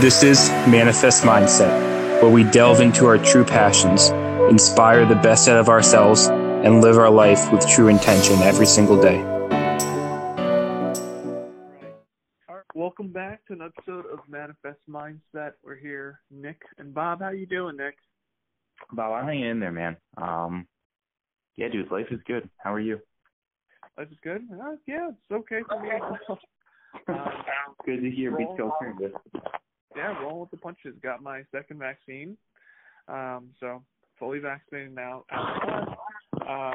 This is Manifest Mindset, where we delve into our true passions, inspire the best out of ourselves, and live our life with true intention every single day. All right, welcome back to an episode of Manifest Mindset. We're here, Nick and Bob. How you doing, Nick? Bob, I'm hanging in there, man. Um, yeah, dude, life is good. How are you? Life is good. Uh, yeah, it's okay for me. um, good to hear. Beats alternative. Yeah, rolling with the punches. Got my second vaccine, um, so fully vaccinated now. Um,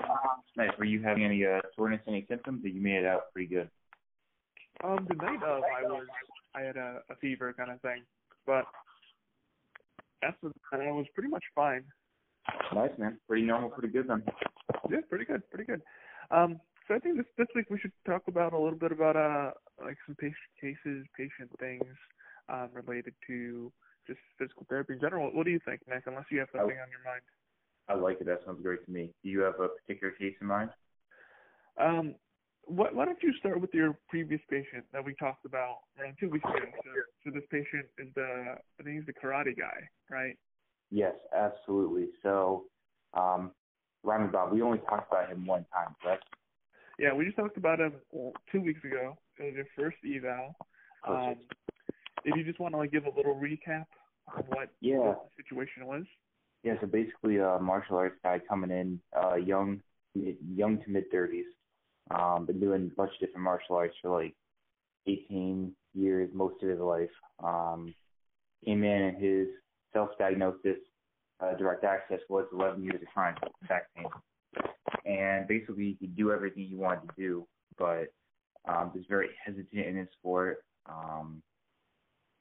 nice. Were you having any uh, soreness, any symptoms? That you made it out pretty good. Um, the night of, I was, I had a, a fever kind of thing, but after I was pretty much fine. Nice, man. Pretty normal, pretty good then. Yeah, pretty good, pretty good. Um, so I think this this week we should talk about a little bit about uh like some patient cases, patient things um, related to just physical therapy in general. What do you think, Nick? Unless you have something I, on your mind. I like it. That sounds great to me. Do you have a particular case in mind? Um, what, why don't you start with your previous patient that we talked about around two weeks ago? So, so this patient is the I think he's the karate guy, right? Yes, absolutely. So, um, Bob, we only talked about him one time, correct? Yeah, we just talked about him two weeks ago. It was your first eval. Um, if you just want to like give a little recap of what, yeah. what the situation was. Yeah, so basically a martial arts guy coming in, uh, young, young to mid thirties, um, been doing a bunch of different martial arts for like 18 years, most of his life. Um, came in and his self-diagnosis, uh, direct access was 11 years of chronic back pain. And basically he could do everything he wanted to do, but um, was very hesitant in his sport. Um,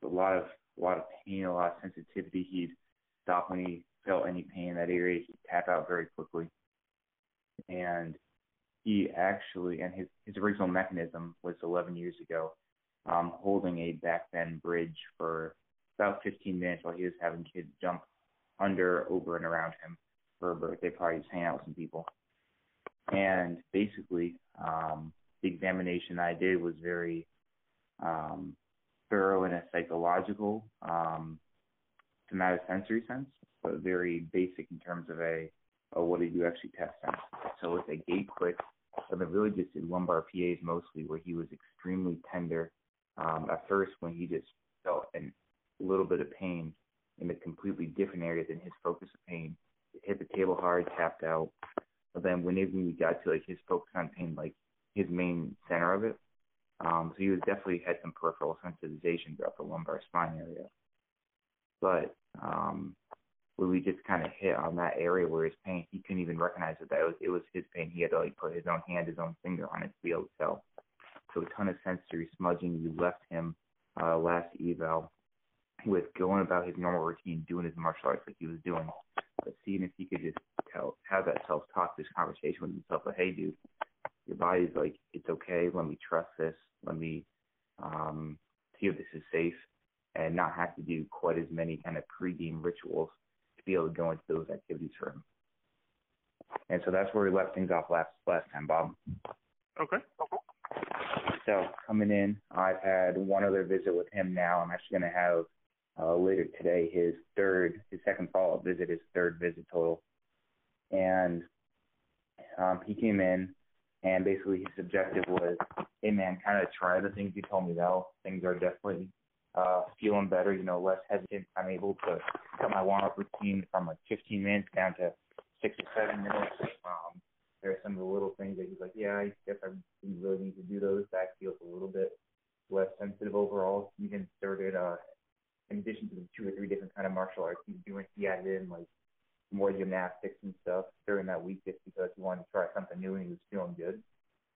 a lot of a lot of pain, a lot of sensitivity. He'd stop when he felt any pain in that area. He'd tap out very quickly. And he actually, and his his original mechanism was 11 years ago, um, holding a back bend bridge for about 15 minutes while he was having kids jump under, over, and around him for a birthday party, just hanging out with some people. And basically, um, the examination I did was very um, thorough in a psychological, um, somatosensory sense, but very basic in terms of a, a what did you actually test on. So with a gait quick, but then really just did lumbar PAs mostly, where he was extremely tender um, at first when he just felt a little bit of pain in a completely different area than his focus of pain. It hit the table hard, tapped out. But then whenever we got to like his focus on pain, like his main center of it, um, so he was definitely had some peripheral sensitization throughout the lumbar spine area. But um, when we just kind of hit on that area where his pain, he couldn't even recognize that that was it was his pain. He had to like put his own hand, his own finger on it to be able to tell. So a ton of sensory smudging. We left him uh, last eval with going about his normal routine, doing his martial arts like he was doing, but seeing if he could just tell, have that self-talk, this conversation with himself, like, hey, dude, your body's like, it's okay. Let me trust this. Let me um, see if this is safe, and not have to do quite as many kind of pre-game rituals to be able to go into those activities for him. And so that's where we left things off last last time, Bob. Okay. So coming in, I've had one other visit with him now. I'm actually going to have uh, later today his third, his second follow-up visit, his third visit total. And um, he came in, and basically his objective was, hey man, kind of try the things you told me though. Things are definitely uh, feeling better, you know, less hesitant. I'm able to cut my warm-up routine from like 15 minutes down to six or seven minutes. Um, there are some of the little things that he's like, yeah, I guess I really need to do those. Back feels a little bit less sensitive overall. He even started, uh, in addition to the two or three different kind of martial arts he's doing, he added in like more gymnastics and stuff during that week just because he wanted to try something new and he was feeling good.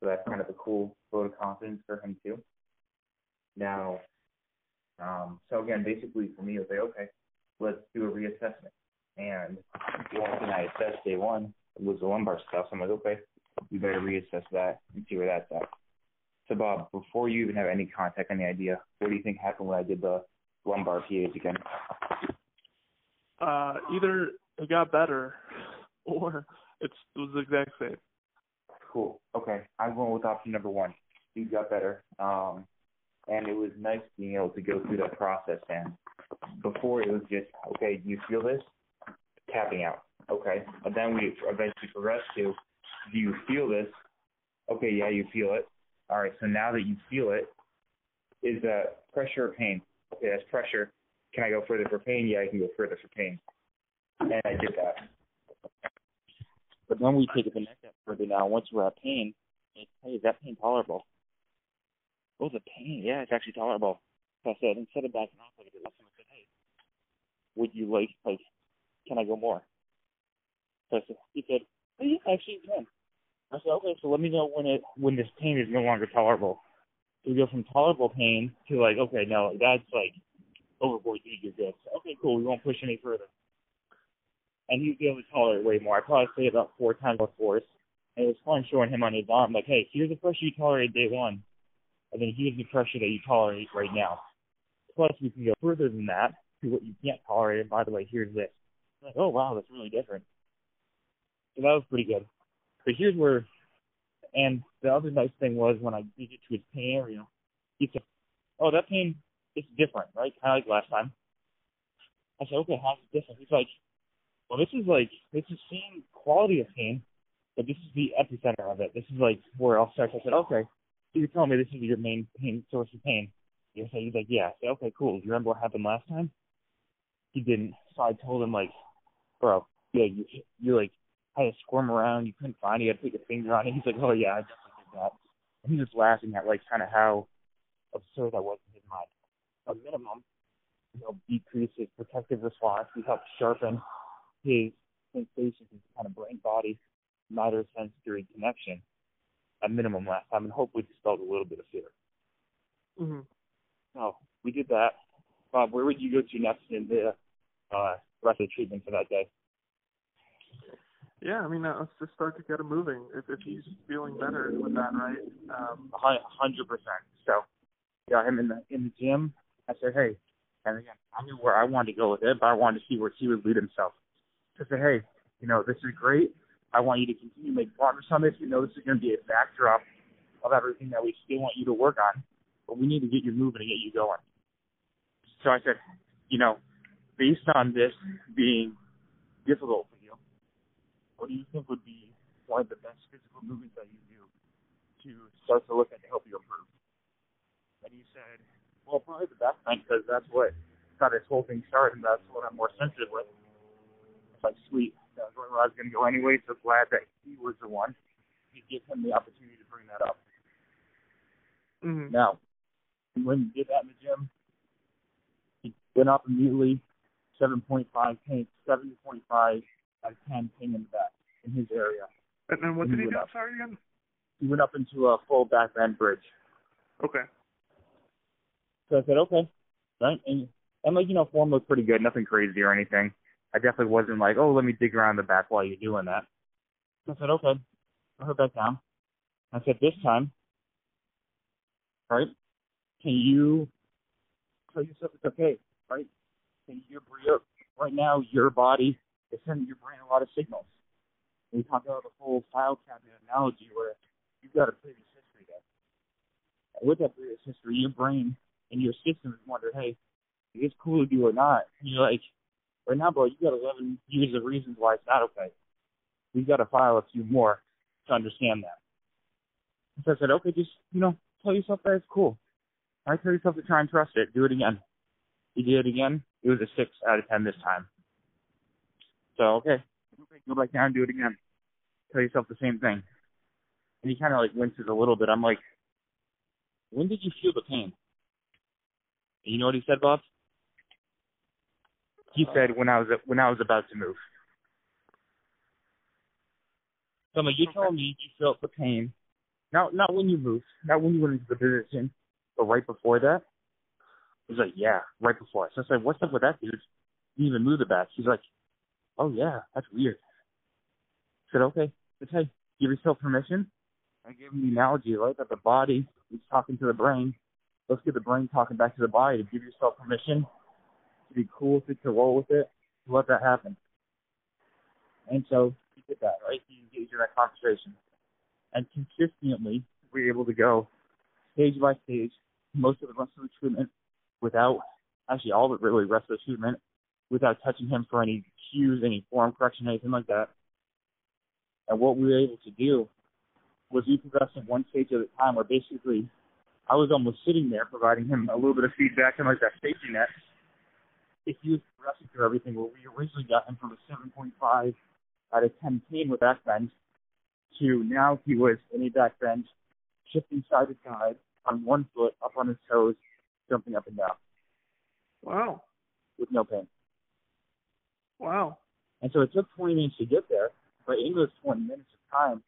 So that's kind of a cool vote of confidence for him too. Now, um, so again, basically for me, it was like, okay, let's do a reassessment. And the only thing I assessed day one was the lumbar stuff. So I'm like, okay, we better reassess that and see where that's at. So Bob, before you even have any contact, any idea, what do you think happened when I did the lumbar PAs again? Uh, either it got better or it's it was the exact same. Cool. Okay. I'm going with option number one. You got better. Um, and it was nice being able to go through that process and before it was just okay. Do you feel this? Tapping out. Okay, but then we eventually progressed to, do you feel this? Okay, yeah, you feel it. All right, so now that you feel it, is that pressure or pain? Okay, that's pressure. Can I go further for pain? Yeah, I can go further for pain. And I did that. But then we take it the next step further now. Once we're at pain, it's, hey, is that pain tolerable? Oh, the pain, yeah, it's actually tolerable. So I said, instead of backing off like I did last time, I said, hey, would you like, like, can I go more? So I said, he said, oh, yeah, actually, you can. I said, okay, so let me know when it when this pain is no longer tolerable. So we go from tolerable pain to like, okay, no, that's like overboard, you're. So, okay, cool, we won't push any further. And he'd be able to tolerate way more. I probably say about four times more force. And it was fun showing him on his arm, like, hey, here's the pressure you tolerate day one, and then here's the pressure that you tolerate right now. Plus, we can go further than that to what you can't tolerate. And by the way, here's this. Like, oh wow, that's really different. So that was pretty good. But here's where, and the other nice thing was when I did it to his pain area, he said, "Oh, that pain is different, right? Kind of like last time." I said, "Okay, how's it different?" He's like, "Well, this is like it's the same quality of pain, but this is the epicenter of it. This is like where I'll start." I said, "Okay, so you're telling me this is your main pain source of pain?" You say he's like, "Yeah." I said, "Okay, cool. Do you remember what happened last time?" He didn't, so I told him like, "Bro, yeah, you you like had to squirm around. You couldn't find it. You had to put your finger on it. He's like, oh yeah, I definitely did that. And he was laughing at like kind of how absurd I was in his mind. A minimum, you know, decrease his protective response. We helped sharpen his sensations, his kind of brain body motor sensory connection. A minimum last time, and hopefully dispelled a little bit of fear. Mm-hmm. So we did that. Bob, where would you go to next in the uh, rest of the treatment for that day? Yeah, I mean, uh, let's just start to get him moving. If, if he's feeling better with that, right? Um, hundred percent. So, got him in the in the gym. I said, hey, and again, I knew where I wanted to go with it, but I wanted to see where he would lead himself. I said, hey, you know, this is great. I want you to continue to make progress on this. You know, this is going to be a backdrop of everything that we still want you to work on, but we need to get you moving and get you going. So I said, you know, based on this being difficult for you, what do you think would be one of the best physical movements that you do to start to look at to help you improve? And he said, well, probably the back bend because that's what got this whole thing started, and that's what I'm more sensitive with. It's like, sweet. That was where I was going to go anyway, so glad that he was the one to give him the opportunity to bring that up. mm-hmm. Now, when he did that in the gym, he went up immediately, 7.5 paint, 7.5 by 10 ping in the back in his area. And then what and did he, do? Up. Sorry again. He went up into a full back bend bridge. Okay. So I said, okay, right, and and like you know, form looked pretty good, nothing crazy or anything. I definitely wasn't like, oh, let me dig around the back while you're doing that. I said, okay, I heard back down. I said, this time, right? Can you tell yourself it's okay, right? Can you breathe right now? Your body is sending your brain a lot of signals. We talk about the whole file cabinet analogy where you've got a previous history there. With that previous history, your brain and your system is wondering, hey, is this cool to do or not? And you're like, right now, bro, you got 11 years of reasons why it's not okay. We've got to file a few more to understand that. So I said, okay, just, you know, tell yourself that it's cool. I tell yourself to try and trust it. Do it again. You did it again. It was a six out of ten this time. So okay, go back down and do it again. Tell yourself the same thing. And he kind of like winces a little bit. I'm like, when did you feel the pain? And you know what he said, Bob? He said when I was when I was about to move. So like, you told me you felt the pain. Not not when you moved, not when you went into the position, but right before that. He's like, yeah, right before. So I said, what's up with that, dude? You even move the back. He's like, oh yeah, that's weird. I said, okay, but hey, give yourself permission. I gave him the analogy, right, that the body is talking to the brain. Let's get the brain talking back to the body to give yourself permission to be cool it, to roll with it, to let that happen. And so he did that, right? He engaged in that conversation. And consistently, we were able to go stage by stage most of the rest of the treatment without actually all it really, rest of the treatment, without touching him for any cues, any form correction, anything like that. And what we were able to do was we progressed in one stage at a time where basically I was almost sitting there providing him a little bit of feedback and like that safety net. If he was progressing through everything, where we originally got him from a 7.5 out of 10 pain with back bend to now he was in a back bend, shifting side to side on one foot, up on his toes, jumping up and down. Wow. With no pain. Wow. And so it took 20 minutes to get there, but in those 20 minutes of time,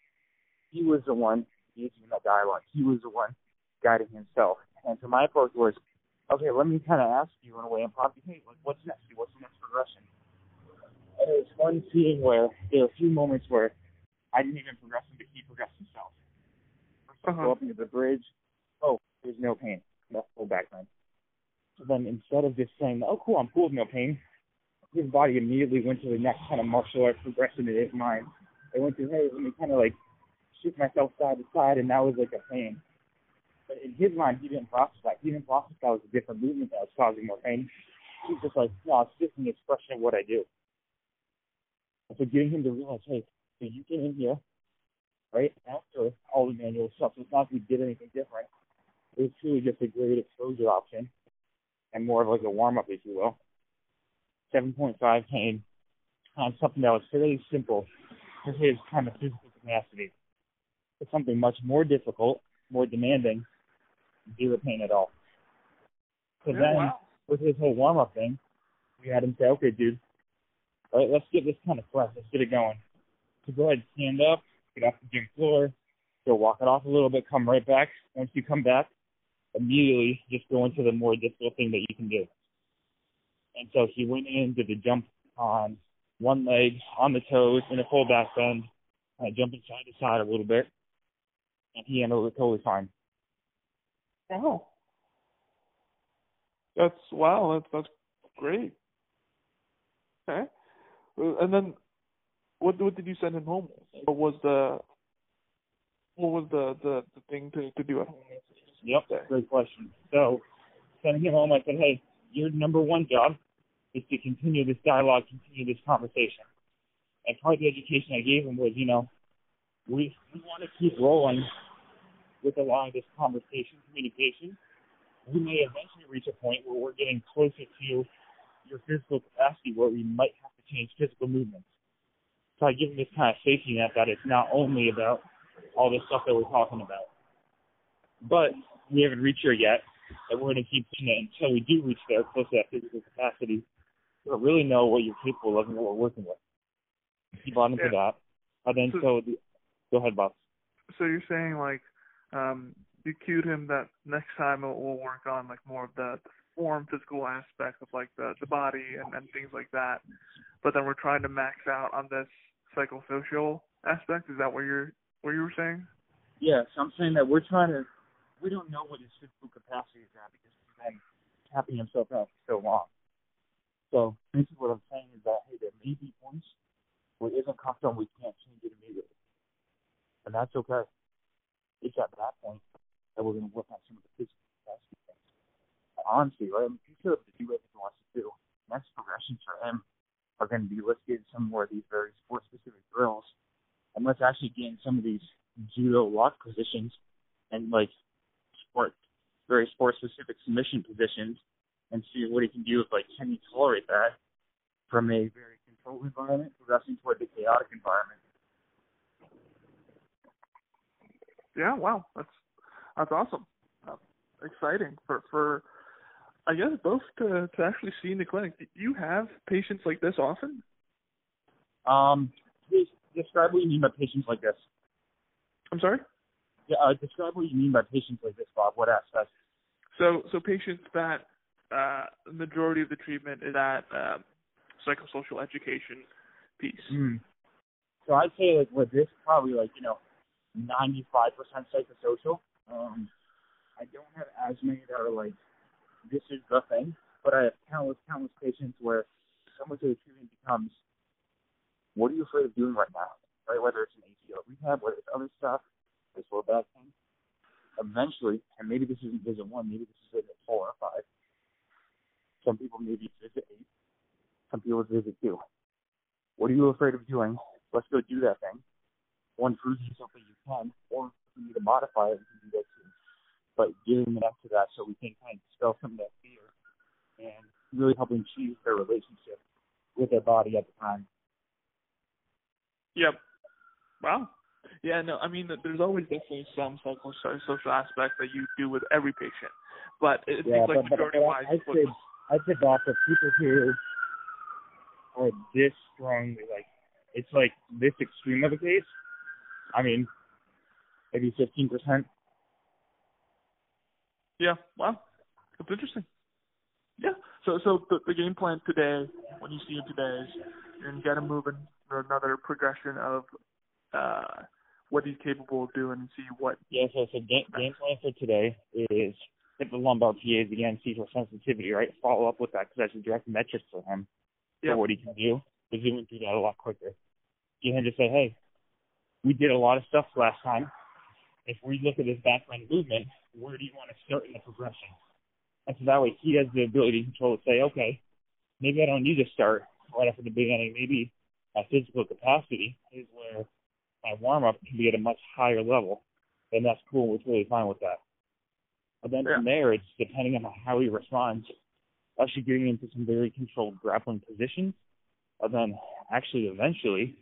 he was the one engaging in that dialogue. He was the one guiding himself. And so my approach was, okay, let me kind of ask you in a way and prompt you, hey, like, what's next? What's the next progression? And it was fun seeing where there were a few moments where I didn't even progress him, but he progressed himself. First, uh-huh. go up into the bridge. Oh, there's no pain. That's full back bend. So then instead of just saying, oh, cool, I'm cool with no pain, his body immediately went to the next kind of martial arts progression in his mind. It went to, hey, let me kind of like shoot myself side to side, and that was like a pain. But in his mind, he didn't process that. He didn't process that was a different movement that was causing more pain. He's just like, no, it's just an expression of what I do. And so getting him to realize, hey, so you came in here, right, after all the manual stuff. So it's not that we did anything different. It was truly just a great exposure option and more of like a warm up, if you will. 7.5 pain on something that was fairly simple for his kind of physical capacity. It's something much more difficult, more demanding, zero pain at all. So then, wow. with his whole warm up thing, we had him say, okay, dude, all right, let's get this kind of fresh. Let's get it going. So go ahead, stand up, get off the gym floor, go walk it off a little bit, come right back. Once you come back, immediately just go into the more difficult thing that you can do. And so he went in, did the jump on one leg, on the toes, in a full back bend, kind of jumping side to side a little bit, and he handled it totally fine. Oh. That's wow. That's that's great. Okay. And then, what what did you send him home with? What was the what was the the, the thing to to do at home? Yep, great question. So, sending him home, I said, hey, your number one job is to continue this dialogue, continue this conversation. And part of the education I gave him was, you know, we, we want to keep rolling with a lot of this conversation, communication. We may eventually reach a point where we're getting closer to your physical capacity where we might have to change physical movements. So I give him this kind of safety net that it's not only about all this stuff that we're talking about. But we haven't reached there yet, and we're going to keep pushing it until we do reach there, close to that physical capacity, to really know what you're capable of and what we're working with. He bought into Yeah. that. And then, So- so, the, go ahead, boss. So you're saying like um you cued him that next time we'll, work on like more of the, form physical aspect of like the the body and, and things like that. But then we're trying to max out on this psychosocial aspect. Is that what you're what you were saying? Yeah, so I'm saying that we're trying to, we don't know what his physical capacity is at because he's been tapping himself out for so long. So basically what I'm saying is that, hey, there may be points where it isn't comfortable we can't change it immediately. And that's okay. It's at that point that we're going to work on some of the physical capacity things. Honestly, right, I mean, he's able to do what he wants to do. Next progressions for him are going to be let's some more of these very sport specific drills and let's actually get in some of these judo lock positions and like sport very sport specific submission positions and see what he can do with like can he tolerate that from a very controlled environment progressing toward the chaotic environment. Yeah, wow, that's that's awesome. Uh, exciting for for I guess both to to actually see in the clinic. Do you have patients like this often? Um please describe what you mean by patients like this. I'm sorry. Yeah, uh, describe what you mean by patients like this, Bob. What aspect? So so patients that uh the majority of the treatment is that um psychosocial education piece. Mm. So I'd say like with this probably like, you know, ninety five percent psychosocial. Um I don't have as many that are like this is the thing, but I have countless, countless patients where so much the treatment becomes what are you afraid of doing right now? Right? Whether it's an ACL rehab, whether it's other stuff, this low back thing. Eventually, and maybe this isn't visit one, maybe this is visit four or five. Some people maybe visit eight. Some people visit two. What are you afraid of doing? Let's go do that thing. One, yourself that you can, or if you need to modify it, you can do that too. But giving it up to that so we can kind of dispel some of that fear and really helping choose their relationship with their body at the time. Yep. Wow. Yeah, no, I mean, there's always definitely some social aspect that you do with every patient, but it yeah, seems like majority-wise... I'd say, I'd say, the people who are this strongly, like, it's like this extreme of a case. I mean, maybe 15%. Yeah, wow, that's interesting. Yeah, so so the, the game plan today, when you see him today, is you're gonna get him moving for another progression of uh what he's capable of doing and see what. Yeah, so so game, game plan for today is hit the lumbar PAs again, see for sensitivity, right? Follow up with that because that's a direct metric for him yeah. for what he can do. Because he zooming through that a lot quicker. You can just say, hey, we did a lot of stuff last time. If we look at this background movement, where do you want to start in the progression? And so that way he has the ability to control it, say, okay, maybe I don't need to start right after the beginning. Maybe my physical capacity is where my warm up can be at a much higher level. And that's cool. We're really fine with that. But then yeah. from there, it's depending on how he responds, actually getting into some very controlled grappling positions. And then actually, eventually,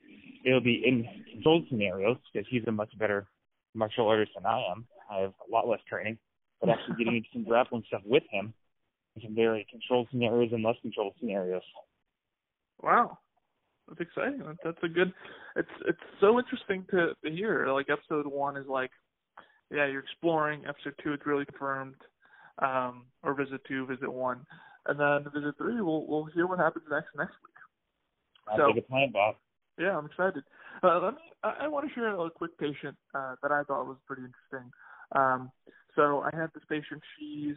it'll be in controlled scenarios because he's a much better martial artist than I am. I have a lot less training, but actually getting into some grappling stuff with him in some very controlled scenarios and less controlled scenarios. Wow, that's exciting. That's a good. It's it's so interesting to to hear. Like episode one is like, yeah, you're exploring. Episode two, it's really confirmed. Um, or visit two, visit one, and then visit three, we'll we'll hear what happens next next week. I'll so, take a plan, Bob. Yeah, I'm excited. Uh, let me. I, I want to share a quick patient uh, that I thought was pretty interesting. Um, so I had this patient. She's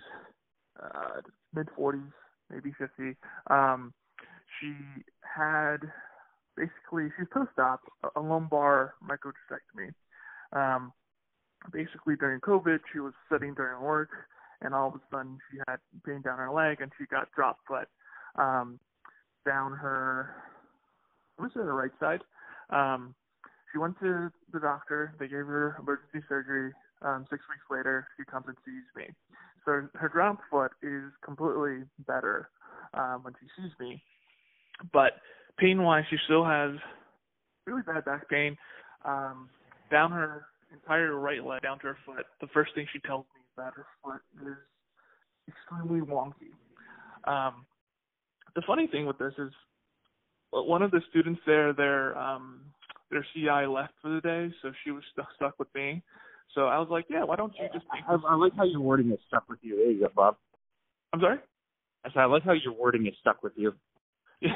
uh, mid 40s, maybe 50. Um, she had basically she's post-op a lumbar microdiscectomy. Um, basically during COVID, she was sitting during work, and all of a sudden she had pain down her leg, and she got drop foot um, down her was it the right side. Um, she went to the doctor. They gave her emergency surgery. Um, six weeks later, she comes and sees me. So her drop foot is completely better um, when she sees me. But pain-wise, she still has really bad back pain um, down her entire right leg, down to her foot. The first thing she tells me is that her foot is extremely wonky. Um, the funny thing with this is one of the students there, their um their CI left for the day, so she was stuck stuck with me. So I was like, yeah, why don't you just make I, I like how your wording is stuck with you. There you go, Bob. I'm sorry. I said I like how your wording is stuck with you. Yeah.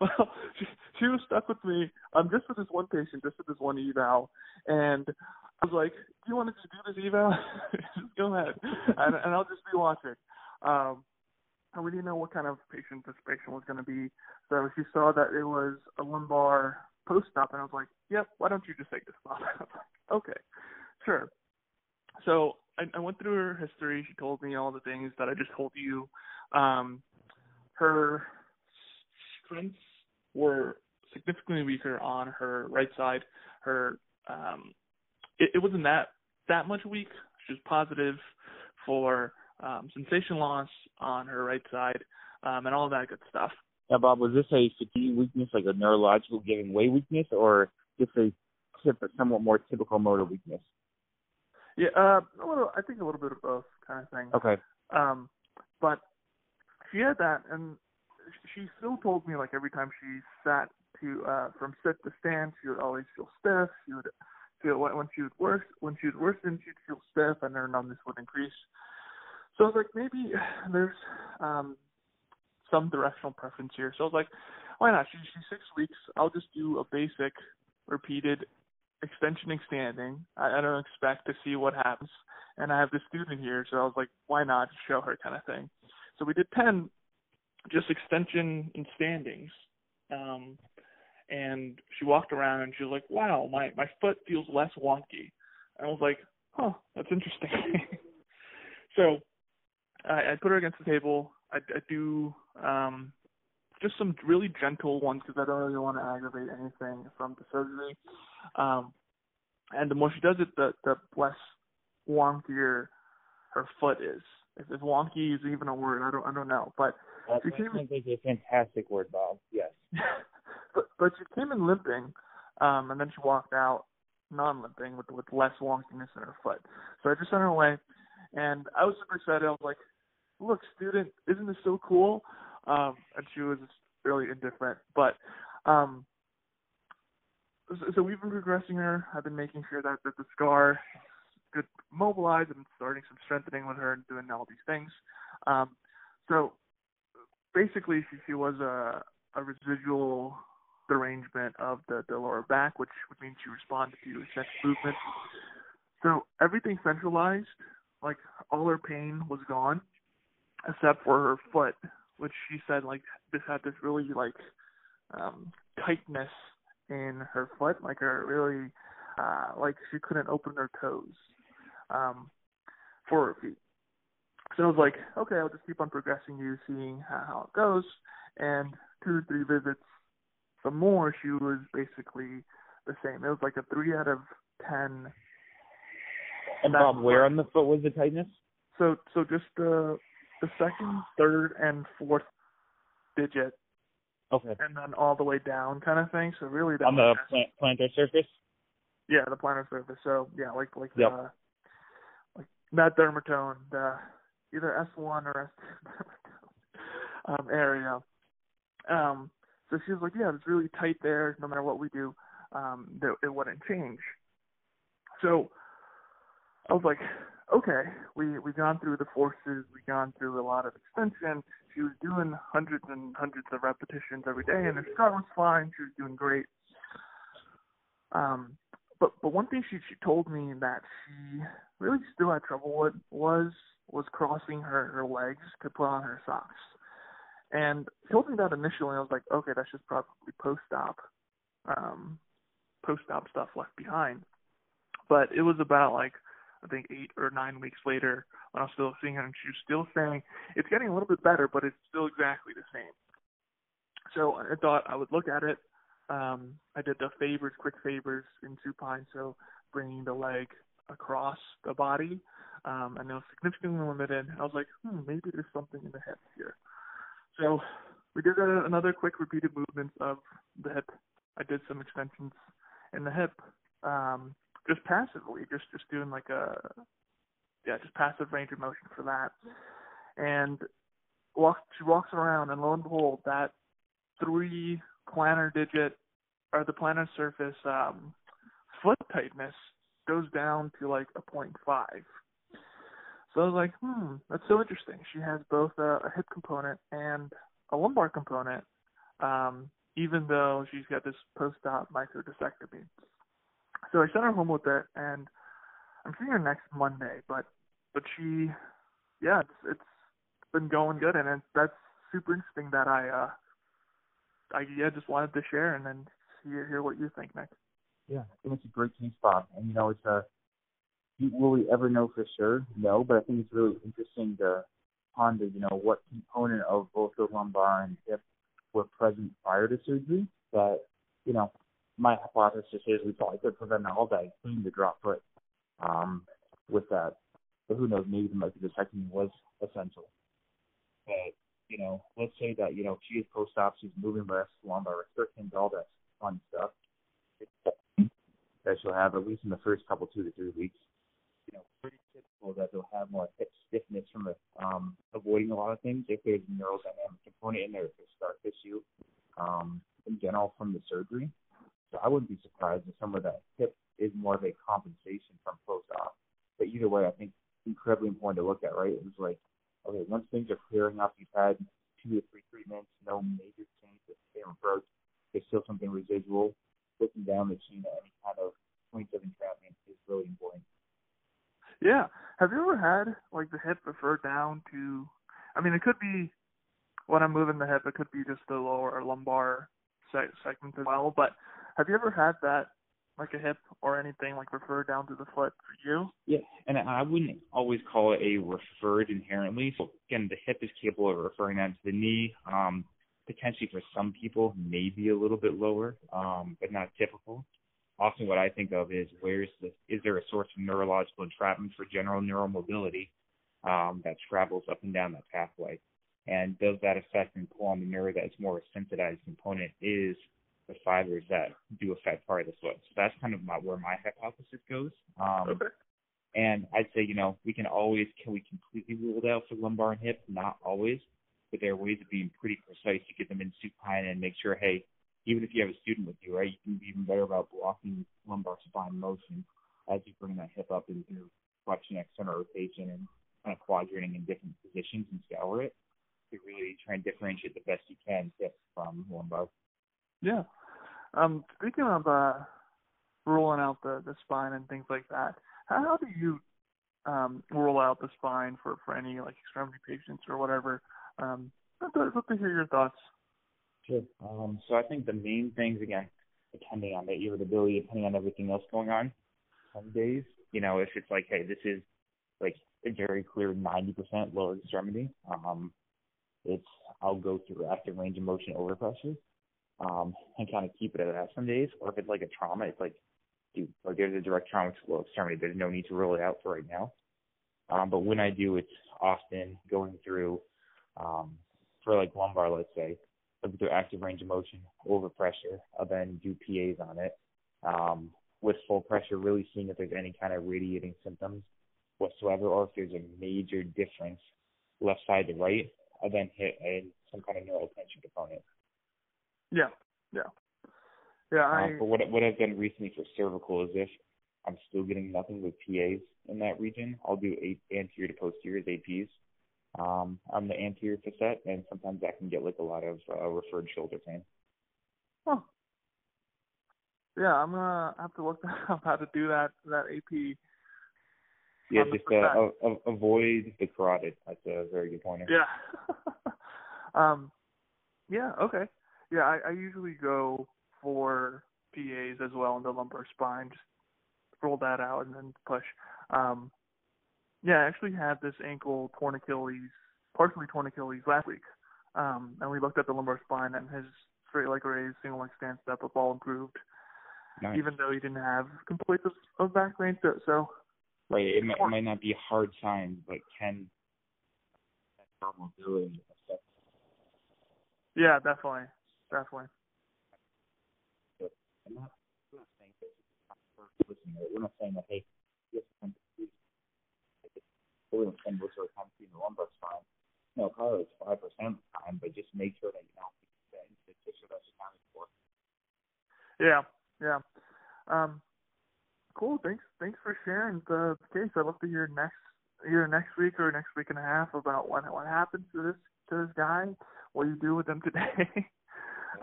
Well, she, she was stuck with me um just for this one patient, just for this one eval, and I was like, "Do you want to do this eval? just go ahead, and, and I'll just be watching." Um, and we didn't know what kind of patient this patient was going to be. So she saw that it was a lumbar post-op, and I was like, "Yep, why don't you just take this spot?" okay, sure. So I, I went through her history. She told me all the things that I just told you. Um, her strengths were significantly weaker on her right side. Her um, it, it wasn't that that much weak. She was positive for um, sensation loss on her right side, um, and all that good stuff. Now, Bob, was this a fatigue weakness, like a neurological giving way weakness, or just a somewhat more typical motor weakness? Yeah, uh, a little. I think a little bit of both, kind of thing. Okay. Um, but she had that, and she still told me like every time she sat to uh from sit to stand, she would always feel stiff. She would feel when she would worse when she would worsen, she'd feel stiff, and her numbness would increase. So I was like, maybe there's um some directional preference here. So I was like, why not? She, she's six weeks. I'll just do a basic repeated extension standing. I, I don't expect to see what happens. And I have the student here, so I was like, why not show her kind of thing. So we did 10 just extension and standings. Um, and she walked around and she was like, wow, my, my foot feels less wonky. And I was like, huh, that's interesting. so I, I put her against the table. I, I do um, just some really gentle ones because I don't really want to aggravate anything from the surgery. Um, and the more she does it, the the less wonkier her foot is. If, if wonky is even a word, I don't I don't know. But that she came sounds like a fantastic word, Bob. Yes. but but she came in limping, um, and then she walked out non-limping with with less wonkiness in her foot. So I just sent her away, and I was super excited. I was like, "Look, student, isn't this so cool?" Um, and she was really indifferent. But um, so, so we've been progressing her. I've been making sure that, that the scar good mobilized and starting some strengthening with her and doing all these things. Um, so basically, she, she was a, a residual derangement of the, the lower back, which would mean she responded to essential movement. So everything centralized, like all her pain was gone, except for her foot, which she said like this had this really like um tightness in her foot, like her really uh like she couldn't open her toes um for her feet. So I was like, okay, I'll just keep on progressing you, seeing how, how it goes. And two or three visits, some more, she was basically the same. It was like a three out of ten. And Bob, where on the foot was the tightness? So, so just the the second, third, and fourth digit, Okay. and then all the way down, kind of thing. So really, that On the plant, plantar surface? yeah, the plantar surface. So yeah, like like Yep. uh, like that dermatome, the either S one or S two um, area. Um, so she was like, yeah, it's really tight there. No matter what we do, um, that it wouldn't change. So I was like, okay, we we gone through the forces, we gone through a lot of extension. She was doing hundreds and hundreds of repetitions every day, and her scar was fine. She was doing great. Um, but but one thing she she told me that she really still had trouble with was was crossing her her legs to put on her socks. And she told me that initially, I was like, okay, that's just probably post-op, um, post-op stuff left behind. But it was about like I think eight or nine weeks later when I was still seeing her, and she was still saying it's getting a little bit better, but it's still exactly the same. So I thought I would look at it. Um, I did the FABERs, quick FABERs in supine, so bringing the leg across the body, um, and it was significantly limited. I was like, hmm, maybe there's something in the hip here. So we did a, another quick repeated movements of the hip. I did some extensions in the hip, um, just passively, just just doing like a yeah, just passive range of motion for that. And walk she walks around and lo and behold that three plantar digit or the plantar surface um foot tightness goes down to like a point five. So I was like, hmm, that's so interesting. She has both a, a hip component and a lumbar component, um, even though she's got this post-op microdiscectomy. So I sent her home with it, and I'm seeing her next Monday. But but she, yeah, it's it's been going good, and it's, that's super interesting that I uh I yeah just wanted to share and then hear hear what you think, Nick. Yeah, I think it's a great case, Bob. And you know, it's a will we ever know for sure? No, but I think it's really interesting to ponder, you know, what component of both the lumbar and hip were present prior to surgery. But, you know, my hypothesis is we probably could prevent all that, including the drop foot, um, with that. But who knows, maybe the microdiscectomy was essential. But, you know, let's say that, you know, she is post-op, she's moving less, lumbar restrictions, all that fun stuff. That she'll have at least in the first couple two to three weeks you know, pretty typical that they'll have more hip stiffness from um, avoiding a lot of things if there's a neurodynamic component in there, if there's scar tissue, um, in general from the surgery. So I wouldn't be surprised if some of that hip is more of a compensation from post-op. But either way, I think incredibly important to look at, right? It was like, okay, once things are clearing up, you've had two or three treatments, no major change with the same approach, there's still something residual. Looking down the chain at any kind of points of entrapment is really important. Yeah. Have you ever had like the hip referred down to? I mean, it could be when I'm moving the hip. It could be just the lower lumbar se- segment as well. But have you ever had that like a hip or anything like referred down to the foot for you? Yeah, and I wouldn't always call it a referred inherently. So again, the hip is capable of referring down to the knee. Um, potentially for some people, maybe a little bit lower, um, but not typical. Often, what I think of is where's the is there a source of neurological entrapment for general neuromobility um, that travels up and down that pathway, and does that affect and pull on the nerve that's more a sensitized component is the fibers that do affect part of the foot. So that's kind of my, where my hypothesis goes. Um, Okay. and I'd say, you know, we can always, can we completely rule it out for lumbar and hip? Not always, but there are ways of being pretty precise to get them in supine and make sure, hey, even if you have a student with you, right, you can be even better about blocking lumbar spine motion as you bring that hip up into flexion, external rotation, and kind of quadrating in different positions and scour it to really try and differentiate the best you can hip from lumbar. Yeah. Um, speaking of uh, ruling out the the spine and things like that, how, how do you um, rule out the spine for for any like extremity patients or whatever? Um, I'd love to hear your thoughts. Sure. Um, so I think the main things, again, depending on the irritability, depending on everything else going on, some days, you know, if it's like, hey, this is like a very clear 90% lower extremity, um, it's, I'll go through active range of motion overpressure, um, and kind of keep it at that some days. Or if it's like a trauma, it's like, dude, like there's a direct trauma to lower extremity. There's no need to rule it out for right now. Um, but when I do, it's often going through, um, for like lumbar, let's say, look through active range of motion, over pressure. I'll then do PAs on it. Um, with full pressure, really seeing if there's any kind of radiating symptoms whatsoever, or if there's a major difference left side to right. I'll then hit a, some kind of neural tension component. Yeah, yeah, yeah. I Um, but what what I've done recently for cervical is if I'm still getting nothing with PAs in that region, I'll do eight anterior to posterior APs um, on the anterior facet, and sometimes that can get like a lot of uh, referred shoulder pain. Huh. Yeah, I'm gonna have to look up how to do that that AP. Yeah, just uh, a, a, avoid the carotid. That's a very good pointer. Yeah. um. Yeah. Okay. Yeah, I, I usually go for PAs as well in the lumbar spine. Just roll that out and then push. Um. Yeah, I actually had this ankle torn Achilles, partially torn Achilles last week. Um, and we looked at the lumbar spine and his straight leg raise, single leg stand step up all improved, Nice. even though he didn't have complete of, of back range. So, so right. It might, it might not be hard signs, but can mobility affect yeah, definitely, definitely. I'm not, we're not saying it's not for listening. We're not saying that hey, yes, I'm we're going to of our time seeing the lumbar spine. No, probably it's five percent of the time, but just make sure that you don't that the tissue that's accounted for. Yeah, yeah. Um, cool. Thanks, thanks for sharing the case. I'd love to hear next either next week or next week and a half about what what happened to this to this guy, what you do with him today.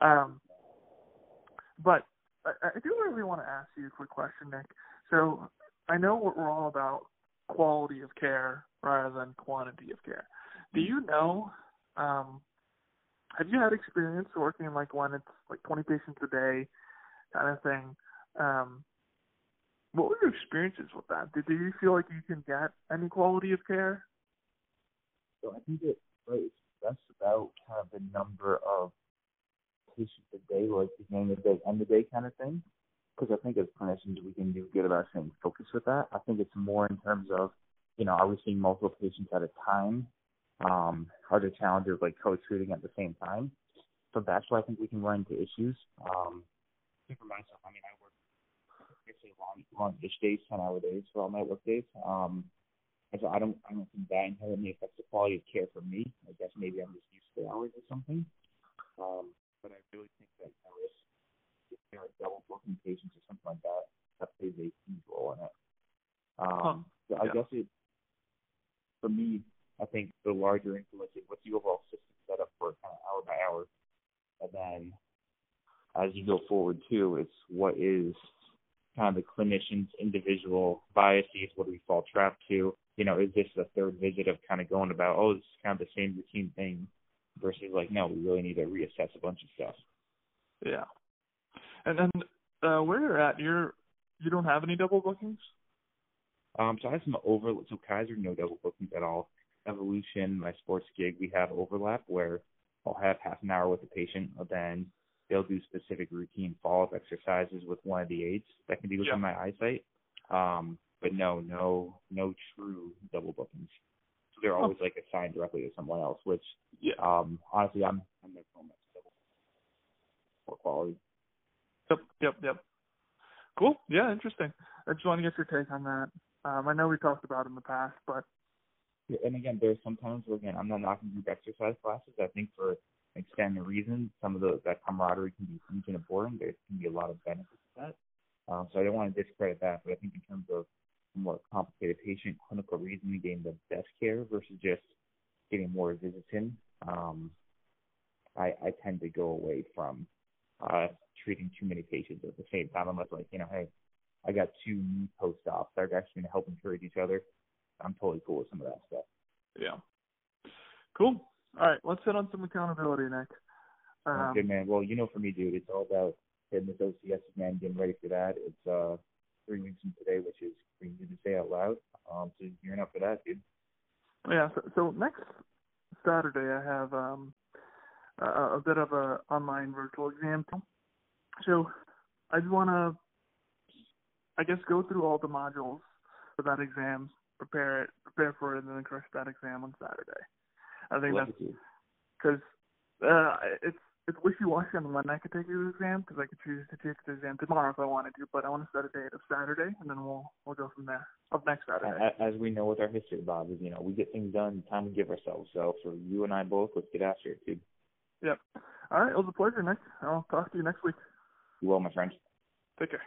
um, but I, I do really want to ask you a quick question, Nick. So I know what we're all about quality of care rather than quantity of care. Do you know? Um, have you had experience working like when it's like 20 patients a day, kind of thing? Um, what were your experiences with that? Did, do you feel like you can get any quality of care? So I think it right, it's less about kind of the number of patients a of the day, end of the day kind of thing. Because I think as clinicians we can do good about staying focused with that. I think it's more in terms of, you know, are we seeing multiple patients at a time? Um, are there challenges like co-treating at the same time? So that's where I think we can run into issues. Um, for myself, I mean, I work basically long, long-ish days, 10-hour days for all my work days. Um, and so I don't, I don't think that inherently affects the quality of care for me. I guess maybe I'm just used to hours or something. Um, but I really think that you know, if, are double booking patients or something like that, that plays a huge role in it. Um, Huh. so I Yeah. guess it, for me, I think the larger influence is what's the overall system set up for kind of hour by hour, and then as you go forward too, it's what is kind of the clinician's individual biases. What do we fall trap to? You know, is this the third visit of kind of going about, oh, this is kind of the same routine thing, versus like, no, we really need to reassess a bunch of stuff. Yeah. And then uh, where you're at, you're you don't have any double bookings? Um, so I have some over. So Kaiser, no double bookings at all. Evolution, my sports gig, we have overlap where I'll have half an hour with the patient, and then they'll do specific routine follow-up exercises with one of the aides that can be within Yeah. my eyesight. Um, but no, no, no true double bookings. So they're always like assigned directly to someone else, which Yeah. um, honestly, I'm I'm phone double for quality. Yep, yep, yep. Cool. Yeah, interesting. I just want to get your take on that. Um, I know we talked about it in the past, but Yeah, and again, there's sometimes where again, I'm not knocking group exercise classes. I think for an extended reason, some of the that camaraderie can be huge and important. There can be a lot of benefits to that. Um, so I don't want to discredit that, but I think in terms of more complicated patient clinical reasoning, getting the best care versus just getting more visits in, um, I, I tend to go away from uh, treating too many patients at the same time, unless like you know, hey, I got two new post-ops that are actually going to help encourage each other. I'm totally cool with some of that stuff. yeah. Cool. All right, let's hit on some accountability, Nick. Um, okay, man. Well, you know, for me, dude, it's all about hitting this OCS, man, getting ready for that. It's uh three weeks from today, which is for you to say out loud. Um, so gearing up for that, dude. Yeah. So, so next Saturday, I have um, a, a bit of a online virtual exam. So I just want to, I guess, go through all the modules for that exam, prepare it, prepare for it, and then crush that exam on Saturday. I think Love that's because uh, it's it's wishy-washy on when I could take the exam because I could choose to take the exam tomorrow if I wanted to, but I want to set a date of Saturday, and then we'll we'll go from there. Of next Saturday. As we know with our history, Bob, is you know we get things done the time we give ourselves. So for you and I both, let's get after it, dude. Yep. All right. It was a pleasure, Nick. I'll talk to you next week. You well, my friend. Take care.